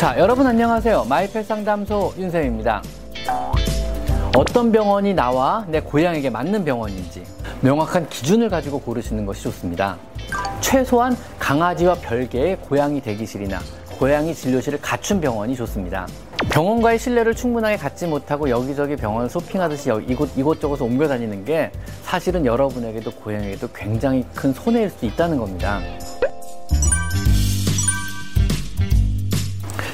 자, 여러분 안녕하세요. 마이펫 상담소 윤쌤입니다. 어떤 병원이 나와 내 고양이에게 맞는 병원인지 명확한 기준을 가지고 고르시는 것이 좋습니다. 최소한 강아지와 별개의 고양이 대기실이나 고양이 진료실을 갖춘 병원이 좋습니다. 병원과의 신뢰를 충분하게 갖지 못하고 여기저기 병원을 쇼핑하듯이 이곳, 이곳저곳 옮겨 다니는 게 사실은 여러분에게도 고양이에게도 굉장히 큰 손해일 수 있다는 겁니다.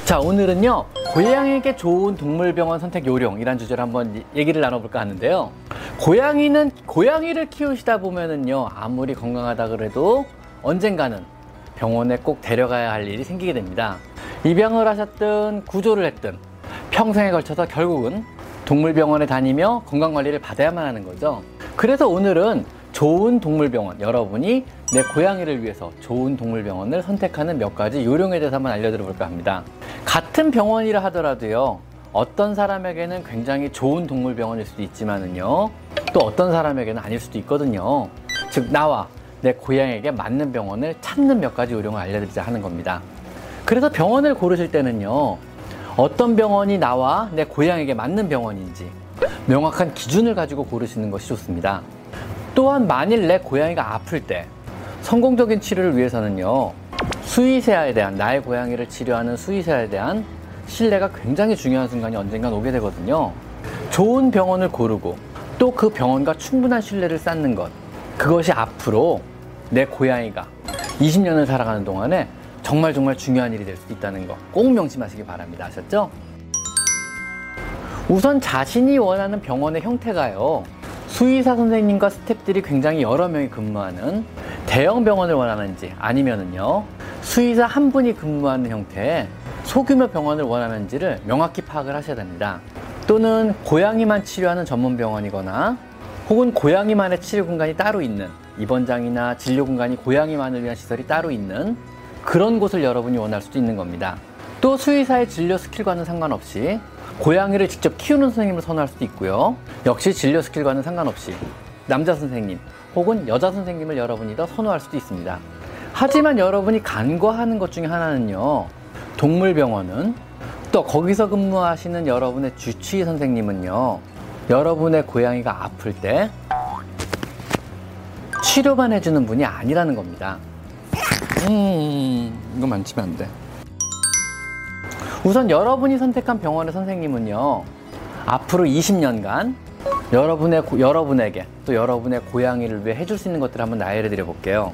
자, 오늘은요, 고양이에게 좋은 동물병원 선택 요령이란 주제로 한번 얘기를 나눠볼까 하는데요. 고양이는, 고양이를 키우시다 보면은요, 아무리 건강하다 그래도 언젠가는 병원에 꼭 데려가야 할 일이 생기게 됩니다. 입양을 하셨든 구조를 했든 평생에 걸쳐서 결국은 동물병원에 다니며 건강관리를 받아야만 하는 거죠. 그래서 오늘은 좋은 동물병원, 여러분이 내 고양이를 위해서 좋은 동물병원을 선택하는 몇 가지 요령에 대해서 한번 알려드려 볼까 합니다. 같은 병원이라 하더라도요, 어떤 사람에게는 굉장히 좋은 동물병원일 수도 있지만은요, 또 어떤 사람에게는 아닐 수도 있거든요. 즉, 나와 내 고양이에게 맞는 병원을 찾는 몇 가지 요령을 알려드리자 하는 겁니다. 그래서 병원을 고르실 때는요, 어떤 병원이 나와 내 고양이에게 맞는 병원인지 명확한 기준을 가지고 고르시는 것이 좋습니다. 또한 만일 내 고양이가 아플 때 성공적인 치료를 위해서는요, 수의사에 대한 나의 고양이를 치료하는 수의사에 대한 신뢰가 굉장히 중요한 순간이 언젠간 오게 되거든요. 좋은 병원을 고르고 또 그 병원과 충분한 신뢰를 쌓는 것. 그것이 앞으로 내 고양이가 20년을 살아가는 동안에 정말 정말 중요한 일이 될 수 있다는 거 꼭 명심하시기 바랍니다. 아셨죠? 우선 자신이 원하는 병원의 형태가요. 수의사 선생님과 스탭들이 굉장히 여러 명이 근무하는 대형 병원을 원하는지 아니면은요. 수의사 한 분이 근무하는 형태의 소규모 병원을 원하는지를 명확히 파악을 하셔야 됩니다. 또는 고양이만 치료하는 전문 병원이거나 혹은 고양이만의 치료 공간이 따로 있는 입원장이나 진료 공간이 고양이만을 위한 시설이 따로 있는 그런 곳을 여러분이 원할 수도 있는 겁니다. 또 수의사의 진료 스킬과는 상관없이 고양이를 직접 키우는 선생님을 선호할 수도 있고요. 역시 진료 스킬과는 상관없이 남자 선생님 혹은 여자 선생님을 여러분이 더 선호할 수도 있습니다. 하지만 여러분이 간과하는 것 중에 하나는요. 동물병원은 또 거기서 근무하시는 여러분의 주치의 선생님은요. 여러분의 고양이가 아플 때 치료만 해주는 분이 아니라는 겁니다. 음, 이거 만지면 안 돼. 우선 여러분이 선택한 병원의 선생님은요. 앞으로 20년간 여러분의, 여러분에게 또 여러분의 고양이를 위해 해줄 수 있는 것들을 한번 나열해 드려 볼게요.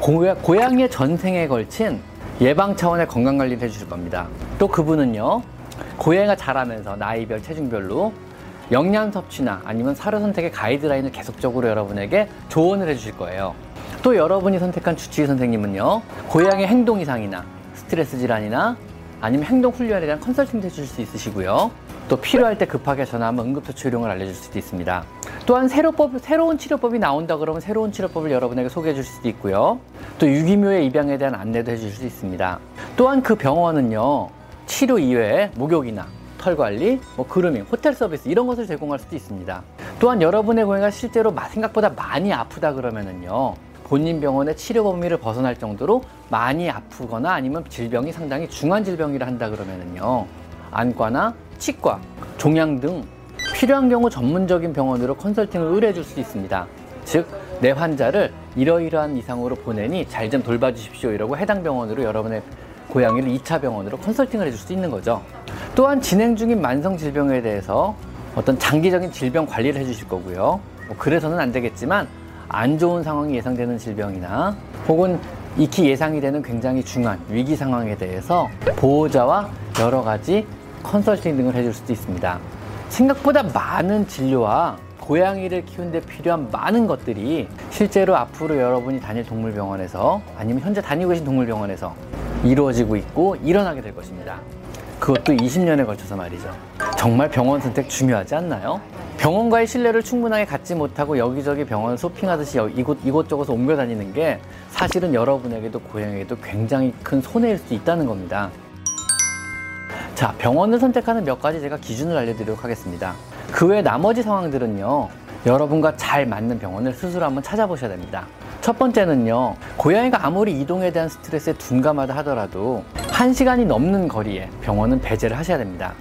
고양, 이의 전생에 걸친 예방 차원의 건강 관리를 해주실 겁니다. 또 그분은요, 고양이가 자라면서 나이별, 체중별로 영양 섭취나 아니면 사료 선택의 가이드라인을 계속적으로 여러분에게 조언을 해주실 거예요. 또 여러분이 선택한 주치의 선생님은요, 고양이 행동 이상이나 스트레스 질환이나 아니면 행동 훈련에 대한 컨설팅도 해주실 수 있으시고요. 또 필요할 때 급하게 전화하면 응급처치 요령을 알려줄 수도 있습니다. 또한 새로법, 새로운 치료법이 나온다 그러면 새로운 치료법을 여러분에게 소개해 줄 수도 있고요. 또 유기묘의 입양에 대한 안내도 해줄 수 있습니다. 또한 그 병원은요, 치료 이외에 목욕이나 털 관리, 뭐 그루밍, 호텔 서비스 이런 것을 제공할 수도 있습니다. 또한 여러분의 고양이가 실제로 생각보다 많이 아프다 그러면은요, 본인 병원의 치료 범위를 벗어날 정도로 많이 아프거나 아니면 질병이 상당히 중한 질병이라 한다 그러면은요, 안과나 치과, 종양 등 필요한 경우 전문적인 병원으로 컨설팅을 의뢰해 줄 수 있습니다. 즉, 내 환자를 이러이러한 이상으로 보내니 잘 좀 돌봐주십시오. 이러고 해당 병원으로 여러분의 고양이를 2차 병원으로 컨설팅을 해줄 수 있는 거죠. 또한 진행 중인 만성 질병에 대해서 어떤 장기적인 질병 관리를 해주실 거고요. 뭐 그래서는 안 되겠지만 안 좋은 상황이 예상되는 질병이나 혹은 익히 예상이 되는 굉장히 중한 위기 상황에 대해서 보호자와 여러 가지 컨설팅 등을 해줄 수도 있습니다. 생각보다 많은 진료와 고양이를 키우는데 필요한 많은 것들이 실제로 앞으로 여러분이 다닐 동물병원에서 아니면 현재 다니고 계신 동물병원에서 이루어지고 있고 일어나게 될 것입니다. 그것도 20년에 걸쳐서 말이죠. 정말 병원 선택 중요하지 않나요? 병원과의 신뢰를 충분하게 갖지 못하고 여기저기 병원 쇼핑하듯이 이곳, 이곳저곳 옮겨 다니는 게 사실은 여러분에게도 고양이에게도 굉장히 큰 손해일 수 있다는 겁니다. 자, 병원을 선택하는 몇 가지 제가 기준을 알려드리도록 하겠습니다. 그 외 나머지 상황들은요, 여러분과 잘 맞는 병원을 스스로 한번 찾아보셔야 됩니다. 첫 번째는요, 고양이가 아무리 이동에 대한 스트레스에 둔감하다 하더라도 한시간이 넘는 거리에 병원은 배제를 하셔야 됩니다.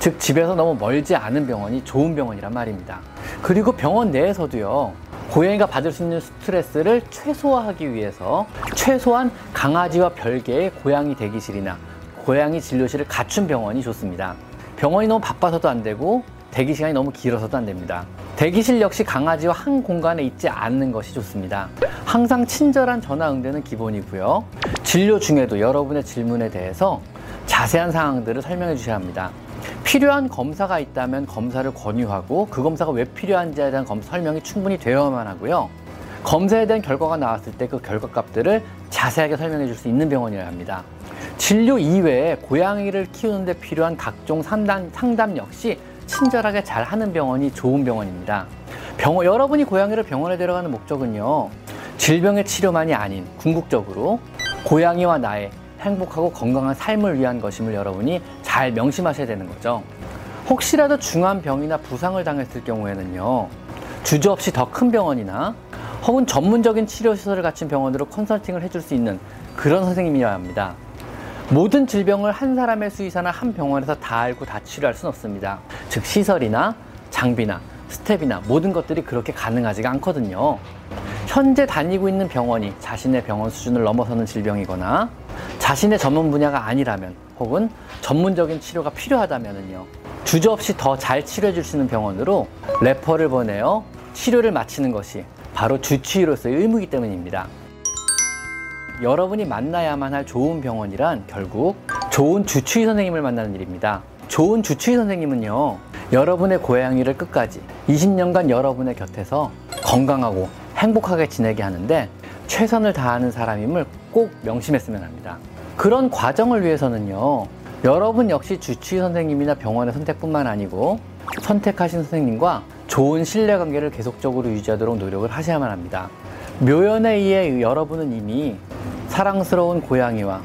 즉, 집에서 너무 멀지 않은 병원이 좋은 병원이란 말입니다. 그리고 병원 내에서도요, 고양이가 받을 수 있는 스트레스를 최소화하기 위해서 최소한 강아지와 별개의 고양이 대기실이나 고양이 진료실을 갖춘 병원이 좋습니다. 병원이 너무 바빠서도 안 되고 대기 시간이 너무 길어서도 안 됩니다. 대기실 역시 강아지와 한 공간에 있지 않는 것이 좋습니다. 항상 친절한 전화 응대는 기본이고요. 진료 중에도 여러분의 질문에 대해서 자세한 사항들을 설명해 주셔야 합니다. 필요한 검사가 있다면 검사를 권유하고 그 검사가 왜 필요한지에 대한 검 설명이 충분히 되어야만 하고요. 검사에 대한 결과가 나왔을 때 그 결과 값들을 자세하게 설명해 줄 수 있는 병원이어야 합니다. 진료 이외에 고양이를 키우는데 필요한 각종 상담, 상담 역시 친절하게 잘 하는 병원이 좋은 병원입니다. 병원, 여러분이 고양이를 병원에 데려가는 목적은요, 질병의 치료만이 아닌 궁극적으로 고양이와 나의 행복하고 건강한 삶을 위한 것임을 여러분이 잘 명심하셔야 되는 거죠. 혹시라도 중한 병이나 부상을 당했을 경우에는요, 주저없이 더 큰 병원이나 혹은 전문적인 치료시설을 갖춘 병원으로 컨설팅을 해줄 수 있는 그런 선생님이어야 합니다. 모든 질병을 한 사람의 수의사나 한 병원에서 다 알고 다 치료할 수는 없습니다. 즉, 시설이나 장비나 스텝이나 모든 것들이 그렇게 가능하지가 않거든요. 현재 다니고 있는 병원이 자신의 병원 수준을 넘어서는 질병이거나 자신의 전문 분야가 아니라면 혹은 전문적인 치료가 필요하다면요. 주저없이 더 잘 치료해 줄 수 있는 병원으로 레퍼를 보내어 치료를 마치는 것이 바로 주치의로서의 의무이기 때문입니다. 여러분이 만나야만 할 좋은 병원이란 결국 좋은 주치의 선생님을 만나는 일입니다. 좋은 주치의 선생님은요, 여러분의 고양이를 끝까지 20년간 여러분의 곁에서 건강하고 행복하게 지내게 하는데 최선을 다하는 사람임을 꼭 명심했으면 합니다. 그런 과정을 위해서는요, 여러분 역시 주치의 선생님이나 병원의 선택뿐만 아니고 선택하신 선생님과 좋은 신뢰관계를 계속적으로 유지하도록 노력을 하셔야만 합니다. 묘연에 의해 여러분은 이미 사랑스러운 고양이와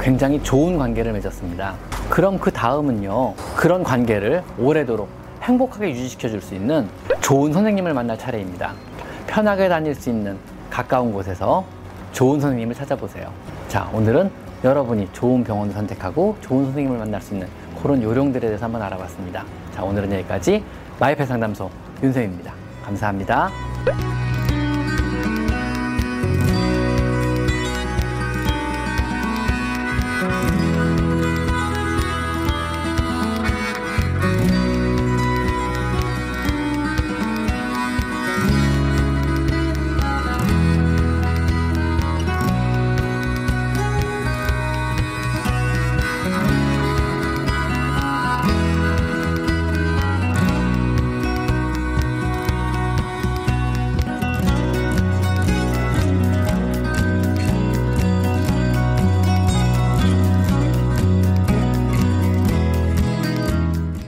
굉장히 좋은 관계를 맺었습니다. 그럼 그 다음은요, 그런 관계를 오래도록 행복하게 유지시켜 줄 수 있는 좋은 선생님을 만날 차례입니다. 편하게 다닐 수 있는 가까운 곳에서 좋은 선생님을 찾아보세요. 자, 오늘은 여러분이 좋은 병원을 선택하고 좋은 선생님을 만날 수 있는 그런 요령들에 대해서 한번 알아봤습니다. 자, 오늘은 여기까지 마이펫 상담소 윤쌤입니다. 감사합니다.